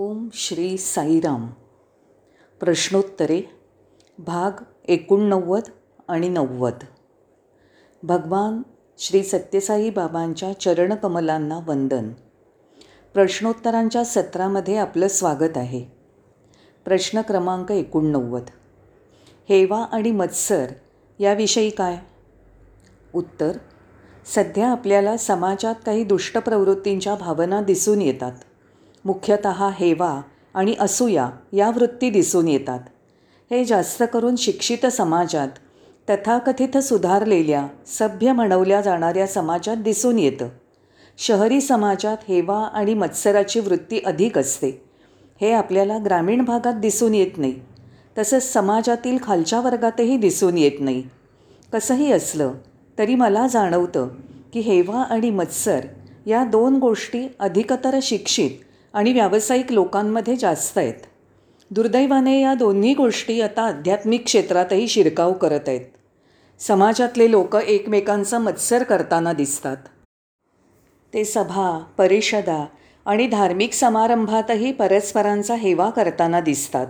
ओम श्री साईराम. प्रश्नोत्तरे भाग एकोणनव्वद आणि नव्वद. भगवान श्री सत्यसाई बाबांच्या चरणकमलांना वंदन. प्रश्नोत्तरांच्या सत्रामध्ये आपलं स्वागत आहे. प्रश्न क्रमांक एकोणनव्वद. हेवा आणि मत्सर याविषयी काय? उत्तर. सध्या आपल्याला समाजात काही दुष्ट प्रवृत्तींच्या भावना दिसून येतात. मुख्यतः हेवा आणि असूया या वृत्ती दिसून येतात. हे जास्त करून शिक्षित समाजात तथाकथित सुधारलेल्या सभ्य म्हणवल्या जाणाऱ्या समाजात दिसून येतं. शहरी समाजात हेवा आणि मत्सराची वृत्ती अधिक असते. हे आपल्याला ग्रामीण भागात दिसून येत नाही. तसंच समाजातील खालच्या वर्गातही दिसून येत नाही. कसंही असलं तरी मला जाणवतं की हेवा आणि मत्सर या दोन गोष्टी अधिकतर शिक्षित आणि व्यावसायिक लोकांमध्ये जास्त आहेत. दुर्दैवाने या दोन्ही गोष्टी आता आध्यात्मिक क्षेत्रातही शिरकाव करत आहेत. समाजातले लोक एकमेकांचा मत्सर करताना दिसतात. ते सभा परिषदा आणि धार्मिक समारंभातही परस्परांचा हेवा करताना दिसतात.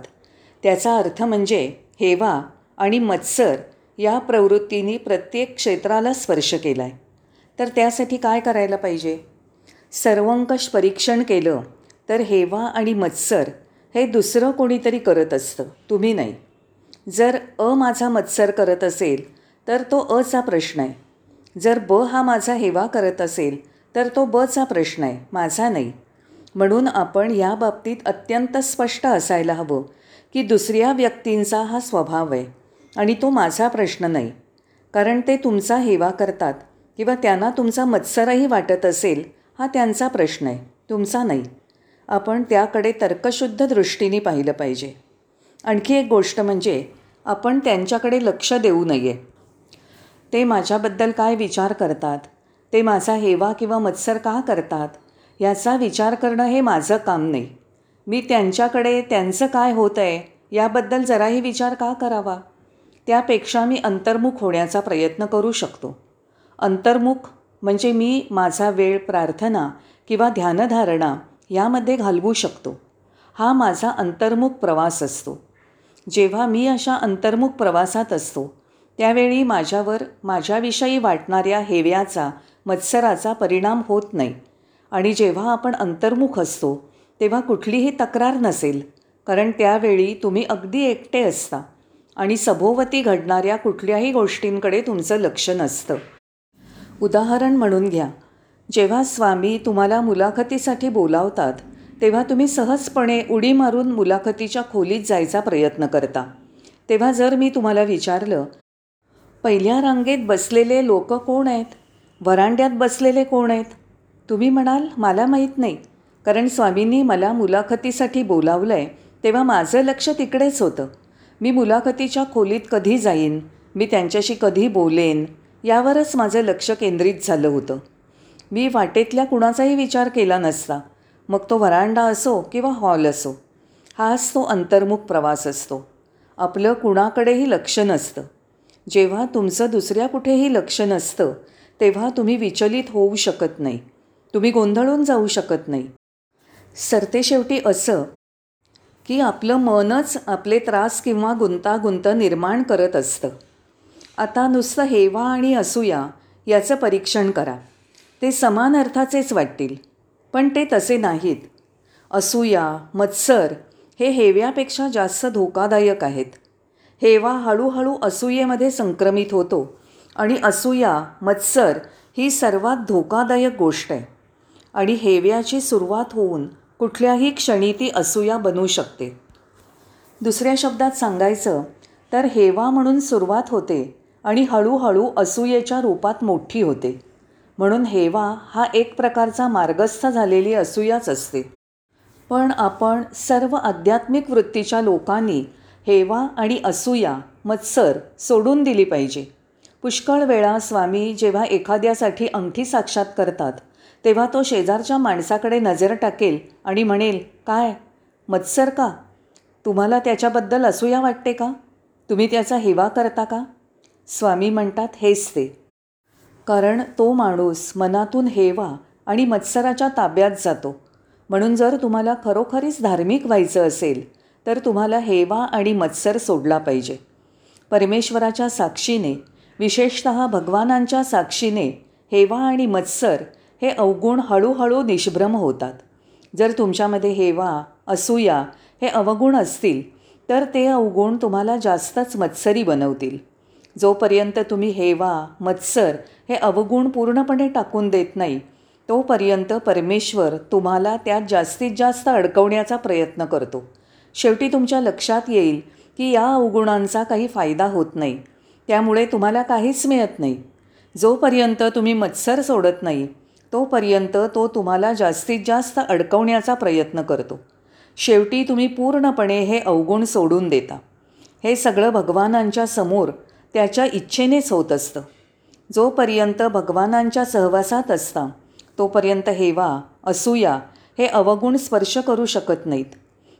त्याचा अर्थ म्हणजे हेवा आणि मत्सर या प्रवृत्तींनी प्रत्येक क्षेत्राला स्पर्श केला आहे तर त्यासाठी काय करायला पाहिजे? सर्वंकष परीक्षण केलं तर हेवा आणि मत्सर हे दुसरं कोणीतरी करत असतं तुम्ही नाही. जर अ माझा मत्सर करत असेल तर तो अचा प्रश्न आहे. जर ब हा माझा हेवा करत असेल तर तो बचा प्रश्न आहे माझा नाही. म्हणून आपण या बाबतीत अत्यंत स्पष्ट असायला हवं की दुसऱ्या व्यक्तींचा हा स्वभाव आहे आणि तो माझा प्रश्न नाही. कारण ते तुमचा हेवा करतात किंवा त्यांना तुमचा मत्सरही वाटत असेल हा त्यांचा प्रश्न आहे तुमचा नाही. आपण त्याकडे तर्कशुद्ध दृष्टीने पाहिलं पाहिजे. आणखी एक गोष्ट म्हणजे आपण त्यांच्याकडे लक्ष देऊ नये. ते माझ्याबद्दल काय विचार करतात? ते माझा हेवा किंवा मत्सर का करतात? याचा विचार करणं हे माझं काम नाही. मी त्यांच्याकडे त्यांचं काय होतं आहे याबद्दल जराही विचार का करावा? त्यापेक्षा मी अंतर्मुख होण्याचा प्रयत्न करू शकतो. अंतर्मुख म्हणजे मी माझा वेळ प्रार्थना किंवा ध्यानधारणा यामध्ये घालवू शकतो. हा माझा अंतर्मुख प्रवास असतो. जेव्हा मी अशा अंतर्मुख प्रवासात असतो त्यावेळी माझ्यावर माझ्याविषयी वाटणाऱ्या हेव्याचा मत्सराचा परिणाम होत नाही. आणि जेव्हा आपण अंतर्मुख असतो तेव्हा कुठलीही तक्रार नसेल कारण त्यावेळी तुम्ही अगदी एकटे असता आणि सभोवती घडणाऱ्या कुठल्याही गोष्टींकडे तुमचं लक्ष नसतं. उदाहरण म्हणून घ्या. जेव्हा स्वामी तुम्हाला मुलाखतीसाठी बोलावतात तेव्हा तुम्ही सहजपणे उडी मारून मुलाखतीच्या खोलीत जायचा प्रयत्न करता. तेव्हा जर मी तुम्हाला विचारलं पहिल्या रांगेत बसलेले लोक कोण आहेत? वरांड्यात बसलेले कोण आहेत? तुम्ही म्हणाल मला माहीत नाही. कारण स्वामींनी मला मुलाखतीसाठी बोलावलं आहे तेव्हा माझं लक्ष तिकडेच होतं. मी मुलाखतीच्या खोलीत कधी जाईन? मी त्यांच्याशी कधी बोलेन? यावरच माझं लक्ष केंद्रित झालं होतं. मी वाटेतल्या कुणाचाही विचार केला नसता. मग तो व्हरांडा असो किंवा हॉल असो हाच तो अंतर्मुख प्रवास असतो. आपलं कुणाकडेही लक्ष नसतं. जेव्हा तुमचं दुसऱ्या कुठेही लक्ष नसतं तेव्हा तुम्ही विचलित होऊ शकत नाही. तुम्ही गोंधळून जाऊ शकत नाही. सरतेशेवटी असं की आपलं मनच आपले त्रास किंवा गुंतागुंत निर्माण करत असतं. आता नुसतं हेवा आणि असूया याचं परीक्षण करा. ते समान अर्थाचेच वाटतील. पण ते तसे नाहीत. असूया मत्सर हे हेव्यापेक्षा जास्त धोकादायक आहेत. हेवा हळूहळू असूयेमध्ये संक्रमित होतो आणि असूया मत्सर ही सर्वात धोकादायक गोष्ट आहे. आणि हेव्याची सुरुवात होऊन कुठल्याही क्षणी ती असूया बनू शकते. दुसऱ्या शब्दात सांगायचं तर हेवा म्हणून सुरुवात होते आणि हळूहळू असूयेच्या रूपात मोठी होते. म्हणून हेवा हा एक प्रकारचा मार्गस्थ झालेली असूयाच असते. पण आपण सर्व आध्यात्मिक वृत्तीच्या लोकांनी हेवा आणि असूया मत्सर सोडून दिली पाहिजे. पुष्कळ वेळा स्वामी जेव्हा एखाद्यासाठी अंगठी साक्षात करतात तेव्हा तो शेजारच्या माणसाकडे नजर टाकेल आणि म्हणेल काय? मत्सर का? तुम्हाला त्याच्याबद्दल असूया वाटते का? तुम्ही त्याचा हेवा करता का? स्वामी म्हणतात हेच ते. कारण तो माणूस मनातून हेवा आणि मत्सराच्या ताब्यात जातो. म्हणून जर तुम्हाला खरोखरीच धार्मिक व्हायचं असेल तर तुम्हाला हेवा आणि मत्सर सोडला पाहिजे. परमेश्वराच्या साक्षीने विशेषत भगवानांच्या साक्षीने हेवा आणि मत्सर हे अवगुण हळूहळू निष्भ्रम होतात. जर तुमच्यामध्ये हेवा असूया हे अवगुण असतील तर ते अवगुण तुम्हाला जास्तच मत्सरी बनवतील. जोपर्यंत तुम्ही हेवा मत्सर हे अवगुण पूर्णपणे टाकून देत नाही तोपर्यंत परमेश्वर तुम्हाला त्यात जास्तीत जास्त अडकवण्याचा प्रयत्न करतो. शेवटी तुमच्या लक्षात येईल की या अवगुणांचा काही फायदा होत नाही. त्यामुळे तुम्हाला काहीच मिळत नाही. जोपर्यंत तुम्ही मत्सर सोडत नाही तोपर्यंत तो तुम्हाला जास्तीत जास्त अडकवण्याचा प्रयत्न करतो. शेवटी तुम्ही पूर्णपणे हे अवगुण सोडून देता. हे सगळं भगवानांच्या समोर त्याच्या इच्छेनेच होत असतं. जोपर्यंत भगवानांच्या सहवासात असता तोपर्यंत हेवा असूया हे अवगुण स्पर्श करू शकत नाहीत.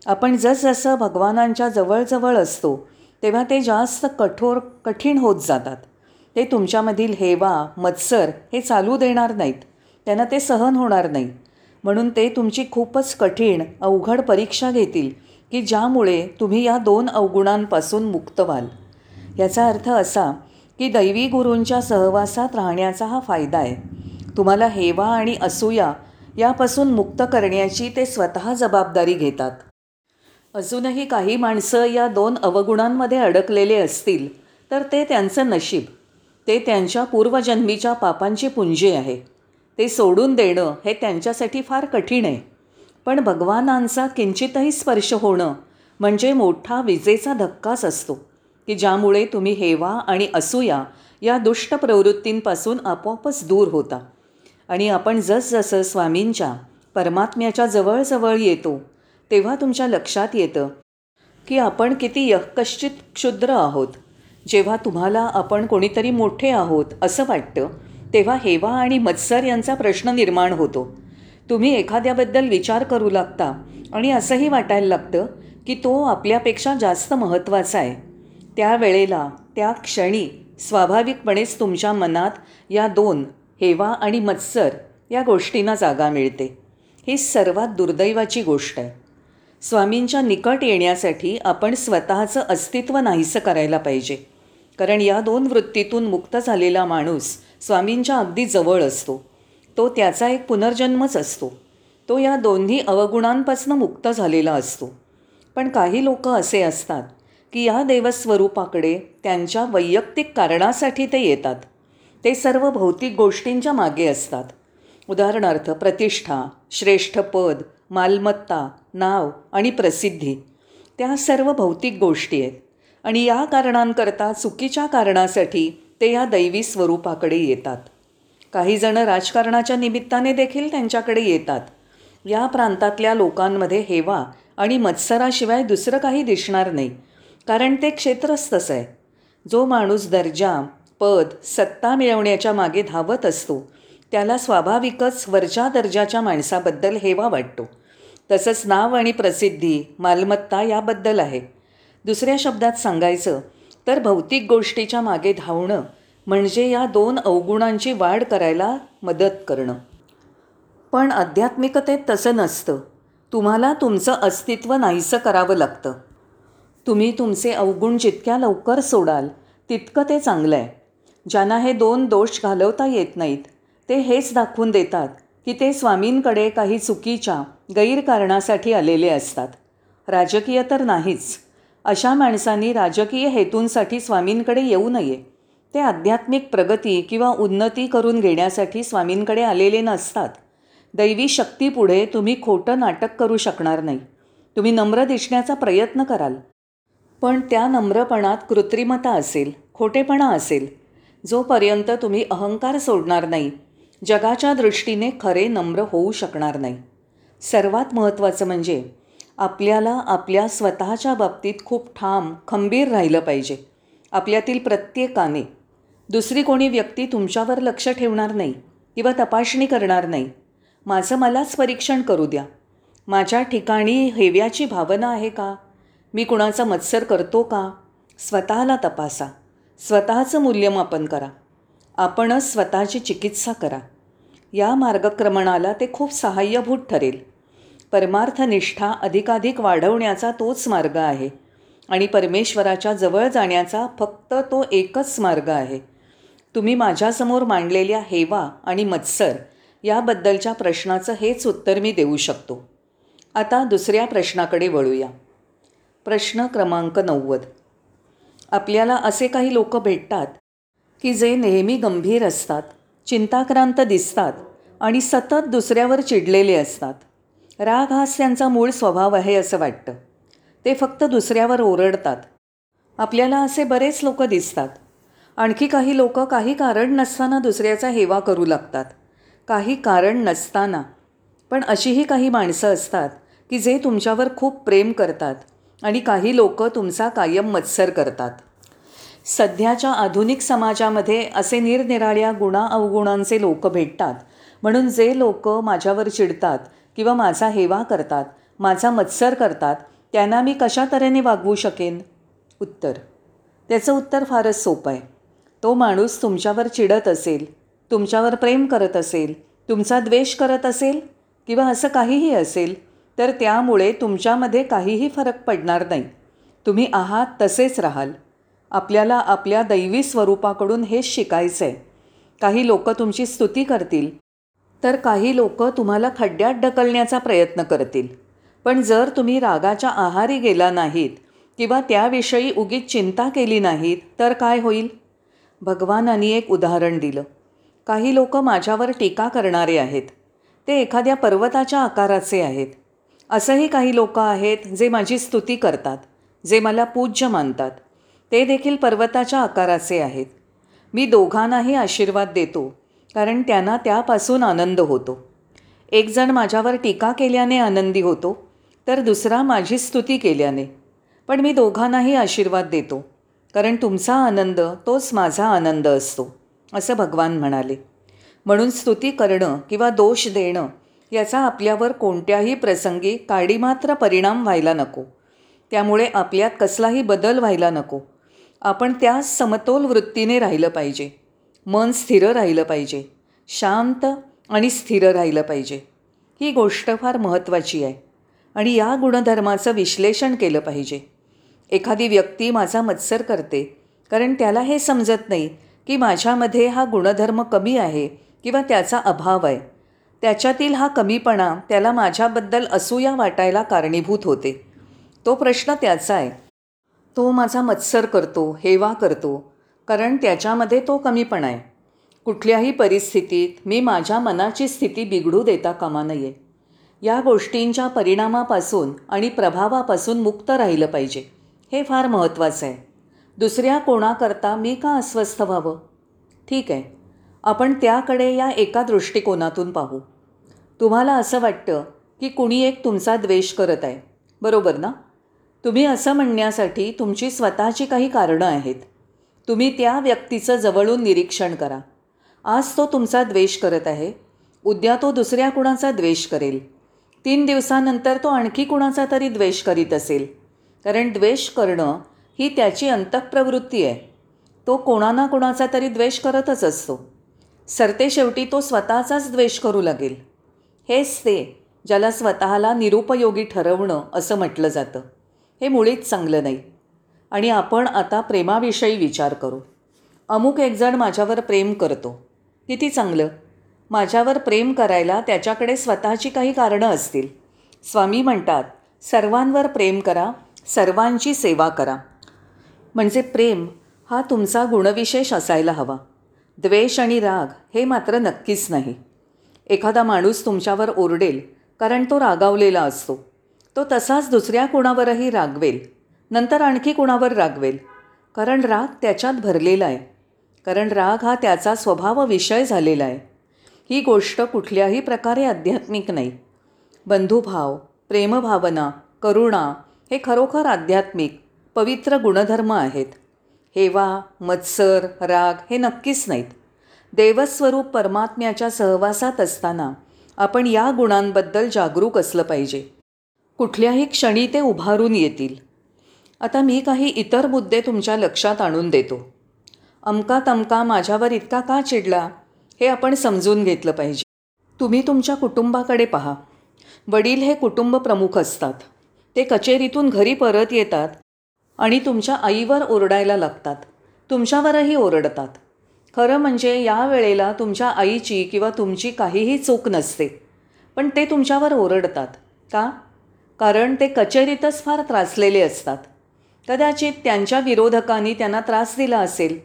आपण जसजसं भगवानांच्या जवळजवळ असतो तेव्हा ते जास्त कठोर कठीण होत जातात. ते तुमच्यामधील हेवा मत्सर हे चालू देणार नाहीत. त्यांना ते सहन होणार नाही. म्हणून ते तुमची खूपच कठीण अवघड परीक्षा घेतील की ज्यामुळे तुम्ही या दोन अवगुणांपासून मुक्त व्हाल. याचा अर्थ असा की दैवी गुरूंच्या सहवासात राहण्याचा हा फायदा आहे. तुम्हाला हेवा आणि असूया यापासून मुक्त करण्याची ते स्वतः जबाबदारी घेतात. अजूनही काही माणसं या दोन अवगुणांमध्ये अडकलेले असतील तर ते त्यांचं नशीब ते त्यांच्या पूर्वजन्मीच्या पापांची पुंजी आहे. ते सोडून देणं हे त्यांच्यासाठी फार कठीण आहे. पण भगवानांचा किंचितही स्पर्श होणं म्हणजे मोठा विजेचा धक्काच असतो. की ज्यामुळे तुम्ही हेवा आणि असूया या दुष्ट प्रवृत्तींपासून आपोआपच दूर होता. आणि आपण जसजसं स्वामींच्या परमात्म्याच्या जवळजवळ येतो तेव्हा तुमच्या लक्षात येतं की आपण किती यकश्चित क्षुद्र आहोत. जेव्हा तुम्हाला आपण कोणीतरी मोठे आहोत असं वाटतं तेव्हा हेवा आणि मत्सर यांचा प्रश्न निर्माण होतो. तुम्ही एखाद्याबद्दल विचार करू लागता आणि असंही वाटायला लागतं की तो आपल्यापेक्षा जास्त महत्त्वाचा आहे. त्यावेळेला त्या क्षणी स्वाभाविकपणेच तुमच्या मनात या दोन हेवा आणि मत्सर या गोष्टींना जागा मिळते. ही सर्वात दुर्दैवाची गोष्ट आहे. स्वामींच्या निकट येण्यासाठी आपण स्वतःचं अस्तित्व नाहीसं करायला पाहिजे. कारण या दोन वृत्तीतून मुक्त झालेला माणूस स्वामींच्या अगदी जवळ असतो. तो त्याचा एक पुनर्जन्मच असतो. तो या दोन्ही अवगुणांपासून मुक्त झालेला असतो. पण काही लोक असे असतात की या देवस्वरूपाकडे त्यांच्या वैयक्तिक कारणासाठी ते येतात. ते सर्व भौतिक गोष्टींच्या मागे असतात. उदाहरणार्थ प्रतिष्ठा श्रेष्ठ पद मालमत्ता नाव आणि प्रसिद्धी त्या सर्व भौतिक गोष्टी आहेत. आणि या कारणांकरता चुकीच्या कारणासाठी ते या दैवी स्वरूपाकडे येतात. काहीजणं राजकारणाच्या निमित्ताने देखील त्यांच्याकडे येतात. या प्रांतातल्या लोकांमध्ये हेवा आणि मत्सराशिवाय दुसरं काही दिसणार नाही. कारण ते क्षेत्रच तसं आहे जो माणूस दर्जा पद सत्ता मिळवण्याच्या मागे धावत असतो त्याला स्वाभाविकच वरच्या दर्जाच्या माणसाबद्दल हेवा वाटतो. तसंच नाव आणि प्रसिद्धी मालमत्ता याबद्दल आहे. दुसऱ्या शब्दात सांगायचं तर भौतिक गोष्टीच्या मागे धावणं म्हणजे या दोन अवगुणांची वाढ करायला मदत करणं. पण आध्यात्मिकतेत तसं नसतं. तुम्हाला तुमचं अस्तित्व नाहीसं करावं लागतं. तुम्ही तुमचे अवगुण जितक्या लवकर सोडाल तितकं ते चांगलं आहे. ज्यांना हे दोन दोष घालवता येत नाहीत ते हेच दाखवून देतात की ते स्वामींकडे काही चुकीच्या गैरकारणासाठी आलेले असतात. राजकीय तर नाहीच. अशा माणसांनी राजकीय हेतूंसाठी स्वामींकडे येऊ नये. ते आध्यात्मिक प्रगती किंवा उन्नती करून घेण्यासाठी स्वामींकडे आलेले नसतात. दैवी शक्तीपुढे तुम्ही खोटं नाटक करू शकणार नाही. तुम्ही नम्र दिसण्याचा प्रयत्न कराल. पण त्या नम्रपणात कृत्रिमता असेल खोटेपणा असेल जोपर्यंत तुम्ही अहंकार सोडणार नाही जगाच्या दृष्टीने खरे नम्र होऊ शकणार नाही. सर्वात महत्त्वाचं म्हणजे आपल्याला आपल्या स्वतःच्या बाबतीत खूप ठाम खंबीर राहिलं पाहिजे आपल्यातील प्रत्येकाने. दुसरी कोणी व्यक्ती तुमच्यावर लक्ष ठेवणार नाही किंवा तपासणी करणार नाही माझं मलाच परीक्षण करू द्या. माझ्या ठिकाणी हेव्याची भावना आहे का? मी कुणाचा मत्सर करतो का? स्वतःला तपासा. स्वतःचं मूल्यमापन करा. आपणच स्वतःची चिकित्सा करा. या मार्गक्रमणाला ते खूप सहाय्यभूत ठरेल. परमार्थनिष्ठा अधिकाधिक वाढवण्याचा तोच मार्ग आहे. आणि परमेश्वराच्या जवळ जाण्याचा फक्त तो एकच मार्ग आहे. तुम्ही माझ्यासमोर मांडलेल्या हेवा आणि मत्सर याबद्दलच्या प्रश्नाचं हेच उत्तर मी देऊ शकतो. आता दुसऱ्या प्रश्नाकडे वळूया. प्रश्न क्रमांक नव्वद. आपल्याला असे काही लोक भेटतात की जे नेहमी गंभीर असतात चिंताक्रांत दिसतात आणि सतत दुसऱ्यावर चिडलेले असतात. राग हाच त्यांचा मूळ स्वभाव आहे असं वाटतं. ते फक्त दुसऱ्यावर ओरडतात. आपल्याला असे बरेच लोक दिसतात. आणखी काही लोक काही कारण नसताना दुसऱ्याचा हेवा करू लागतात. काही कारण नसताना. पण अशीही काही माणसं असतात की जे तुमच्यावर खूप प्रेम करतात. आणि काही लोक तुमचा कायम मत्सर करतात. सध्याच्या आधुनिक समाजामध्ये असे निरनिराळ्या गुणा अवगुणांचे लोक भेटतात. म्हणून जे लोक माझ्यावर चिडतात किंवा माझा हेवा करतात माझा मत्सर करतात त्यांना मी कशा तऱ्हेने वागवू शकेन? उत्तर. त्याचं उत्तर फारच सोपं आहे. तो माणूस तुमच्यावर चिडत असेल तुमच्यावर प्रेम करत असेल तुमचा द्वेष करत असेल किंवा असं काहीही असेल तर त्यामुळे तुमच्यामध्ये काहीही फरक पडणार नाही. तुम्ही आहात तसेच राहाल. आपल्याला आपल्या दैवी स्वरूपाकडून हेच शिकायचं आहे काही लोक तुमची स्तुती करतील. तर काही लोक तुम्हाला खड्ड्यात ढकलण्याचा प्रयत्न करतील. पण जर तुम्ही रागाच्या आहारी गेला नाहीत किंवा त्याविषयी उगीच चिंता केली नाहीत तर काय होईल? भगवानांनी एक उदाहरण दिलं. काही लोक माझ्यावर टीका करणारे आहेत. ते एखाद्या पर्वताच्या आकाराचे आहेत. असंही काही लोक आहेत जे माझी स्तुती करतात जे मला पूज्य मानतात. ते देखील पर्वताच्या आकाराचे आहेत. मी दोघांनाही आशीर्वाद देतो कारण त्यांना त्यापासून आनंद होतो. एकजण माझ्यावर टीका केल्याने आनंदी होतो तर दुसरा माझी स्तुती केल्याने. पण मी दोघांनाही आशीर्वाद देतो कारण तुमचा आनंद तोच माझा आनंद असतो असं भगवान म्हणाले. म्हणून स्तुती करणं किंवा दोष देणं याचा आपल्यावर कोणत्याही प्रसंगी काडीमात्र परिणाम व्हायला नको. त्यामुळे आपल्यात कसलाही बदल व्हायला नको. आपण त्या समतोल वृत्तीने राहिलं पाहिजे. मन स्थिर राहिलं पाहिजे. शांत आणि स्थिर राहिलं पाहिजे. ही गोष्ट फार महत्त्वाची आहे. आणि या गुणधर्माचं विश्लेषण केलं पाहिजे. एखादी व्यक्ती माझा मत्सर करते कारण त्याला हे समजत नाही की माझ्यामध्ये हा गुणधर्म कमी आहे किंवा त्याचा अभाव आहे. त्याच्यातील हा कमीपणा त्याला माझ्याबद्दल असूया वाटायला कारणीभूत होते. तो प्रश्न त्याचा आहे. तो माझा मत्सर करतो हेवा करतो कारण त्याच्यामध्ये तो कमीपणा आहे. कुठल्याही परिस्थितीत मी माझ्या मनाची स्थिती बिघडू देता कामा नये. या गोष्टींच्या परिणामापासून आणि प्रभावापासून मुक्त राहिलं पाहिजे. हे फार महत्त्वाचं आहे. दुसऱ्या कोणाकरता मी का अस्वस्थ व्हावं? ठीक आहे. आपण त्याकडे या एका दृष्टिकोनातून पाहू. तुम्हाला असं वाटतं की कुणी एक तुमचा द्वेष करत आहे. बरोबर ना? तुम्ही असं म्हणण्यासाठी तुमची स्वतःची काही कारणं आहेत. तुम्ही त्या व्यक्तीचं जवळून निरीक्षण करा. आज तो तुमचा द्वेष करत आहे. उद्या तो दुसऱ्या कुणाचा द्वेष करेल. तीन दिवसानंतर तो आणखी कुणाचा तरी द्वेष करीत असेल. कारण द्वेष करणं ही त्याची अंतःप्रवृत्ती आहे. तो कोणा ना कोणाचा तरी द्वेष करतच असतो. सरते शेवटी तो स्वतःचाच द्वेष करू लागेल. हेच ते ज्याला स्वतःला निरुपयोगी ठरवणं असं म्हटलं जातं. हे मुळीच चांगलं नाही. आणि आपण आता प्रेमाविषयी विचार करू. अमुक एकजण माझ्यावर प्रेम करतो. किती चांगलं. माझ्यावर प्रेम करायला त्याच्याकडे स्वतःची काही कारणं असतील. स्वामी म्हणतात सर्वांवर प्रेम करा सर्वांची सेवा करा. म्हणजे प्रेम हा तुमचा गुणविशेष असायला हवा. द्वेष आणि राग हे मात्र नक्कीच नाही. एखादा माणूस तुमच्यावर ओरडेल कारण तो रागावलेला असतो. तो तसाच दुसऱ्या कुणावरही रागवेल. नंतर आणखी कुणावर रागवेल? कारण राग त्याच्यात भरलेला आहे. कारण राग हा त्याचा स्वभाव विषय झालेला आहे. ही गोष्ट कुठल्याही प्रकारे आध्यात्मिक नाही. बंधुभाव प्रेमभावना करुणा हे खरोखर आध्यात्मिक पवित्र गुणधर्म आहेत. हेवा मत्सर राग हे नक्कीच नाहीत. देवस्वरूप परमात्म्याच्या सहवासात असताना आपण या गुणांबद्दल जागरूक असलं पाहिजे. कुठल्याही क्षणी ते उभारून येतील. आता मी काही इतर मुद्दे तुमच्या लक्षात आणून देतो. अमका तमका माझ्यावर इतका का चिडला हे आपण समजून घेतलं पाहिजे. तुम्ही तुमच्या कुटुंबाकडे पहा. वडील हे कुटुंब प्रमुख असतात. ते कचेरीतून घरी परत येतात आणि तुमच्या आईवर ओरडायला लागतात. तुमच्यावरही ओरडतात. खरं म्हणजे या वेळेला तुमच्या आईची किंवा तुमची काहीही चूक नसते. पण ते तुमच्यावर ओरडतात का? कारण ते कचेरीतच फार त्रासलेले असतात. कदाचित त्यांच्या विरोधकांनी त्यांना त्रास दिला असेल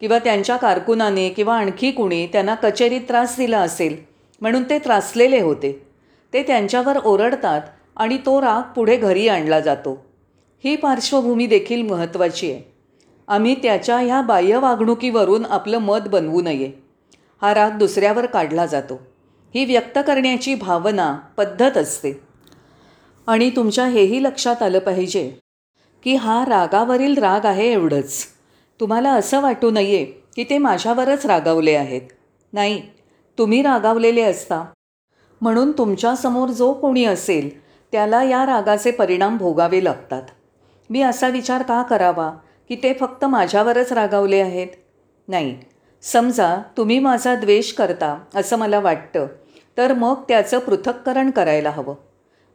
किंवा त्यांच्या कारकुनाने किंवा आणखी कुणी त्यांना कचेरीत त्रास दिला असेल म्हणून ते त्रासलेले होते. ते त्यांच्यावर ओरडतात आणि तो राग पुढे घरी आणला जातो. ही पार्श्वभूमी देखील महत्त्वाची आहे. आम्ही त्याच्या ह्या बाह्य वागणुकीवरून आपलं मत बनवू नये. हा राग दुसऱ्यावर काढला जातो. ही व्यक्त करण्याची भावना पद्धत असते. आणि तुमच्या हेही लक्षात आलं पाहिजे की हा रागावरील राग आहे एवढंच. तुम्हाला असं वाटू नये की ते माझ्यावरच रागावले आहेत. नाही तुम्ही रागावलेले असता. म्हणून तुमच्यासमोर जो कोणी असेल त्याला या रागाचे परिणाम भोगावे लागतात. मी असा विचार का करावा? की ते फक्त माझ्यावरच रागावले आहेत? नाही. समजा तुम्ही माझा द्वेष करता असं मला वाटतं तर मग त्याचं पृथक्करण करायला हवं.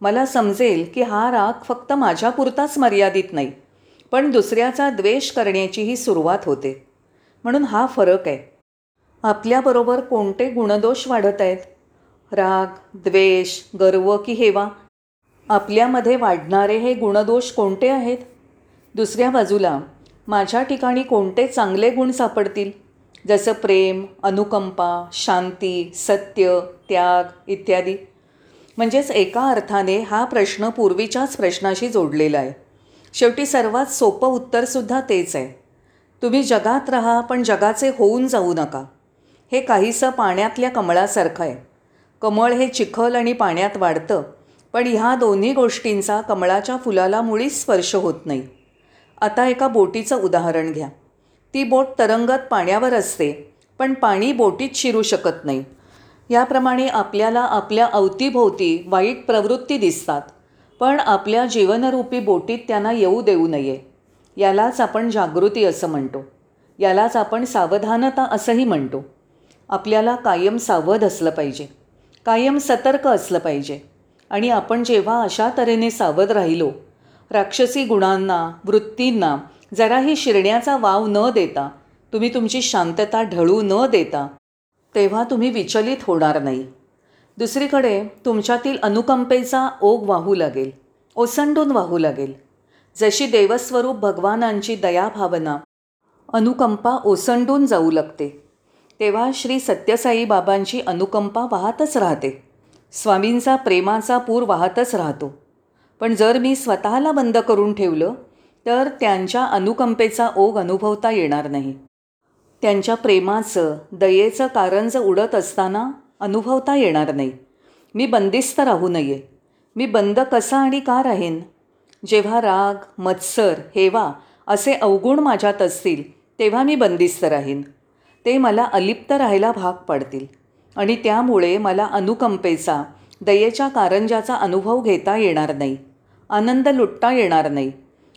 मला समजेल की हा राग फक्त माझ्यापुरताच मर्यादित नाही पण दुसऱ्याचा द्वेष करण्याचीही सुरुवात होते. म्हणून हा फरक आहे. आपल्याबरोबर कोणते गुणदोष वाढत आहेत? राग द्वेष गर्व की हेवा? आपल्यामध्ये वाढणारे हे गुणदोष कोणते आहेत? दुसऱ्या बाजूला माझ्या ठिकाणी कोणते चांगले गुण सापडतील? जसं प्रेम अनुकंपा शांती सत्य त्याग इत्यादी. म्हणजेच एका अर्थाने हा प्रश्न पूर्वीच्याच प्रश्नाशी जोडलेला आहे. शेवटी सर्वात सोपं उत्तरसुद्धा तेच आहे. तुम्ही जगात राहा पण जगाचे होऊन जाऊ नका. हे काहीसं पाण्यातल्या कमळासारखं आहे. कमळ हे चिखल आणि पाण्यात वाढतं पण ह्या दोन्ही गोष्टींचा कमळाच्या फुलाला मुळीच स्पर्श होत नाही. आता एका बोटीचं उदाहरण घ्या. ती बोट तरंगत पाण्यावर असते पण पाणी बोटीत शिरू शकत नाही. याप्रमाणे आपल्याला आपल्या अवतीभोवती वाईट प्रवृत्ती दिसतात पण आपल्या जीवनरूपी बोटीत त्यांना येऊ देऊ नये. यालाच आपण जागृती असं म्हणतो. यालाच आपण सावधानता असंही म्हणतो. आपल्याला कायम सावध असलं पाहिजे. कायम सतर्क असलं पाहिजे. आणि आपण जेव्हा अशा तऱ्हेने सावध राहिलो राक्षसी गुणांना वृत्तींना जराही शिरण्याचा वाव न देता तुम्ही तुमची शांतता ढळू न देता तेव्हा तुम्ही विचलित होणार नाही. दुसरीकडे तुमच्यातील अनुकंपेचा ओघ वाहू लागेल ओसंडून वाहू लागेल. जशी देवस्वरूप भगवानांची दयाभावना अनुकंपा ओसंडून जाऊ लागते तेव्हा श्री सत्यसाई बाबांची अनुकंपा वाहतच राहते. स्वामींचा प्रेमाचा पूर वाहतच राहतो. पण जर मी स्वतःला बंद करून ठेवलं तर त्यांच्या अनुकंपेचा ओघ अनुभवता येणार नाही. त्यांच्या प्रेमाचं दयेचं कारंज उडत असताना अनुभवता येणार नाही. मी बंदिस्त राहू नये. मी बंद कसा आणि का राहीन? जेव्हा राग मत्सर हेवा असे अवगुण माझ्यात असतील तेव्हा मी बंदिस्त राहीन. ते मला अलिप्त राहायला भाग पाडतील. आणि त्यामुळे मला अनुकंपेचा दयेच्या कारंजाचा अनुभव घेता येणार नाही. आनंद लुटता येणार नाही.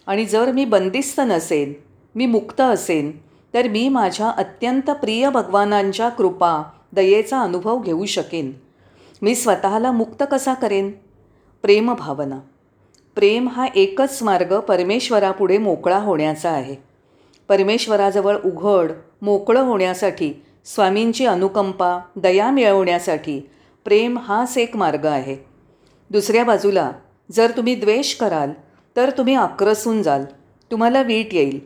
आणि जर मी बंदिस्त नसेन मी मुक्त असेन तर मी माझ्या अत्यंत प्रिय भगवानांच्या कृपा दयेचा अनुभव घेऊ शकेन. मी स्वतःला मुक्त कसा करेन? प्रेमभावना प्रेम हा एकच मार्ग परमेश्वरापुढे मोकळा होण्याचा आहे. परमेश्वराजवळ उघड मोकळं होण्यासाठी स्वामींची अनुकंपा दया मिळवण्यासाठी प्रेम हाच एक मार्ग आहे. दुसऱ्या बाजूला जर तुम्ही द्वेष कराल तर तुम्ही आक्रसून जाल. तुम्हाला वीट येईल.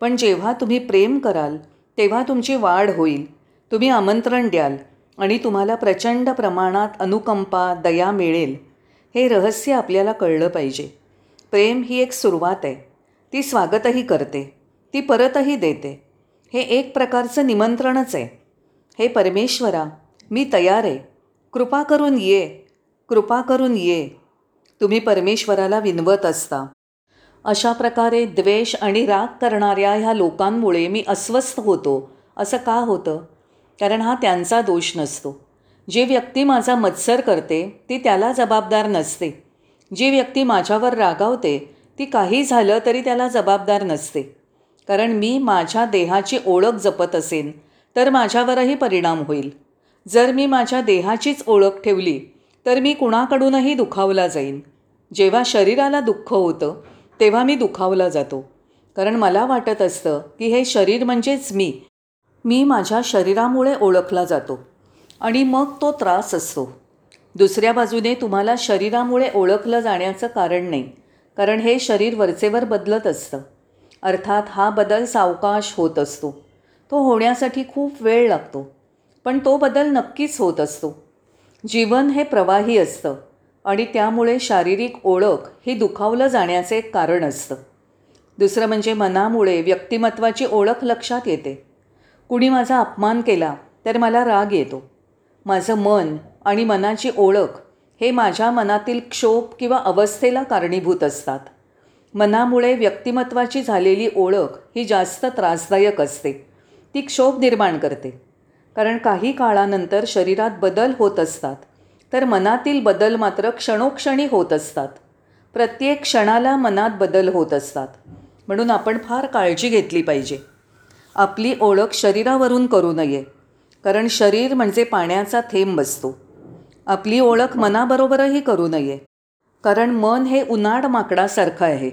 पण जेव्हा तुम्ही प्रेम कराल तेव्हा तुमची वाढ होईल. तुम्ही आमंत्रण द्याल आणि तुम्हाला प्रचंड प्रमाणात अनुकंपा दया मिळेल. हे रहस्य आपल्याला कळलं पाहिजे. प्रेम ही एक सुरुवात आहे. ती स्वागतही करते. ती परतही देते. हे एक प्रकारचं निमंत्रणच आहे. हे परमेश्वरा मी तयार आहे. कृपा करून ये. कृपा करून ये. तुम्ही परमेश्वराला विनवत असता. अशा प्रकारे द्वेष आणि राग करणाऱ्या ह्या लोकांमुळे मी अस्वस्थ होतो असं का होतं? कारण हा त्यांचा दोष नसतो. जी व्यक्ती माझा मत्सर करते ती त्याला जबाबदार नसते. जी व्यक्ती माझ्यावर रागावते ती काही झालं तरी त्याला जबाबदार नसते. कारण मी माझ्या देहाची ओळख जपत असेन तर माझ्यावरही परिणाम होईल. जर मी माझ्या देहाचीच ओळख ठेवली तर मी कुणाकडूनही दुखावला जाईन. जेव्हा शरीराला दुःख होतं तेव्हा मी दुखावला जातो. कारण मला वाटत असतं की हे शरीर म्हणजेच मी. मी माझ्या शरीरामुळे ओळखला जातो आणि मग तो त्रास असतो. दुसऱ्या बाजूने तुम्हाला शरीरामुळे ओळखलं जाण्याचं कारण नाही कारण हे शरीर वरचेवर बदलत असतं. अर्थात हा बदल सावकाश होत असतो. तो होण्यासाठी खूप वेळ लागतो. पण तो बदल नक्कीच होत असतो. जीवन हे प्रवाही असतं आणि त्यामुळे शारीरिक ओळख ही दुखावलं जाण्याचे एक कारण असतं. दुसरं म्हणजे मनामुळे व्यक्तिमत्वाची ओळख लक्षात येते. कुणी माझा अपमान केला तर मला राग येतो. माझं मन आणि मनाची ओळख हे माझ्या मनातील क्षोभ किंवा अवस्थेला कारणीभूत असतात. मनामुळे व्यक्तिमत्वाची झालेली ओळख ही जास्त त्रासदायक असते. ती क्षोभ निर्माण करते. कारण काही काळानंतर शरीरात बदल होत असतात. तर मनातील बदल मात्र क्षणोक्षणी होत असतात. प्रत्येक क्षणाला मनात बदल होत असतात. म्हणून आपण फार काळजी घेतली पाहिजे. आपली ओळख शरीरावरून करू नये. कारण शरीर म्हणजे पाण्याचा थेंब असतो. आपली ओळख मनाबरोबरही करू नये. कारण मन हे उन्हाड माकडासारखं आहे.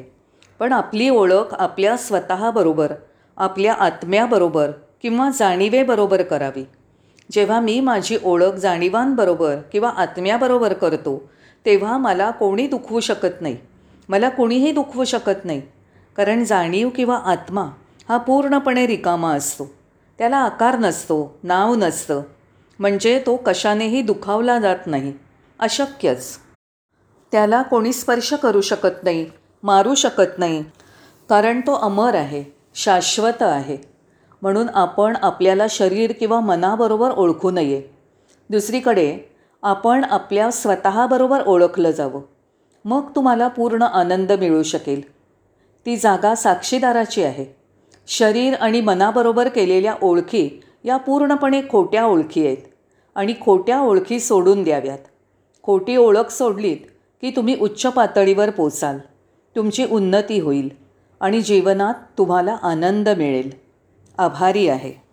पण आपली ओळख आपल्या स्वतःबरोबर आपल्या आत्म्याबरोबर किंवा जाणिवेबरोबर करावी. जेव्हा मी माझी ओळख जाणीवांबरोबर किंवा आत्म्याबरोबर करतो तेव्हा मला कोणी दुखवू शकत नाही. मला कोणीही दुखवू शकत नाही. कारण जाणीव किंवा आत्मा हा पूर्णपणे रिकामा असतो. त्याला आकार नसतो नाव नसतं. म्हणजे तो कशानेही दुखावला जात नाही. अशक्यच. त्याला कोणी स्पर्श करू शकत नाही मारू शकत नाही. कारण तो अमर आहे शाश्वत आहे. म्हणून आपण आपल्याला शरीर किंवा मनाबरोबर ओळखू नये. दुसरीकडे आपण आपल्या स्वतःबरोबर ओळखलं जावं. मग तुम्हाला पूर्ण आनंद मिळू शकेल. ती जागा साक्षीदाराची आहे. शरीर आणि मनाबरोबर केलेल्या ओळखी या पूर्णपणे खोट्या ओळखी आहेत आणि खोट्या ओळखी सोडून द्याव्यात. खोटी ओळख सोडलीत की तुम्ही उच्च पातळीवर पोचाल. तुमची उन्नती होईल आणि जीवनात तुम्हाला आनंद मिळेल. आभारी आहे.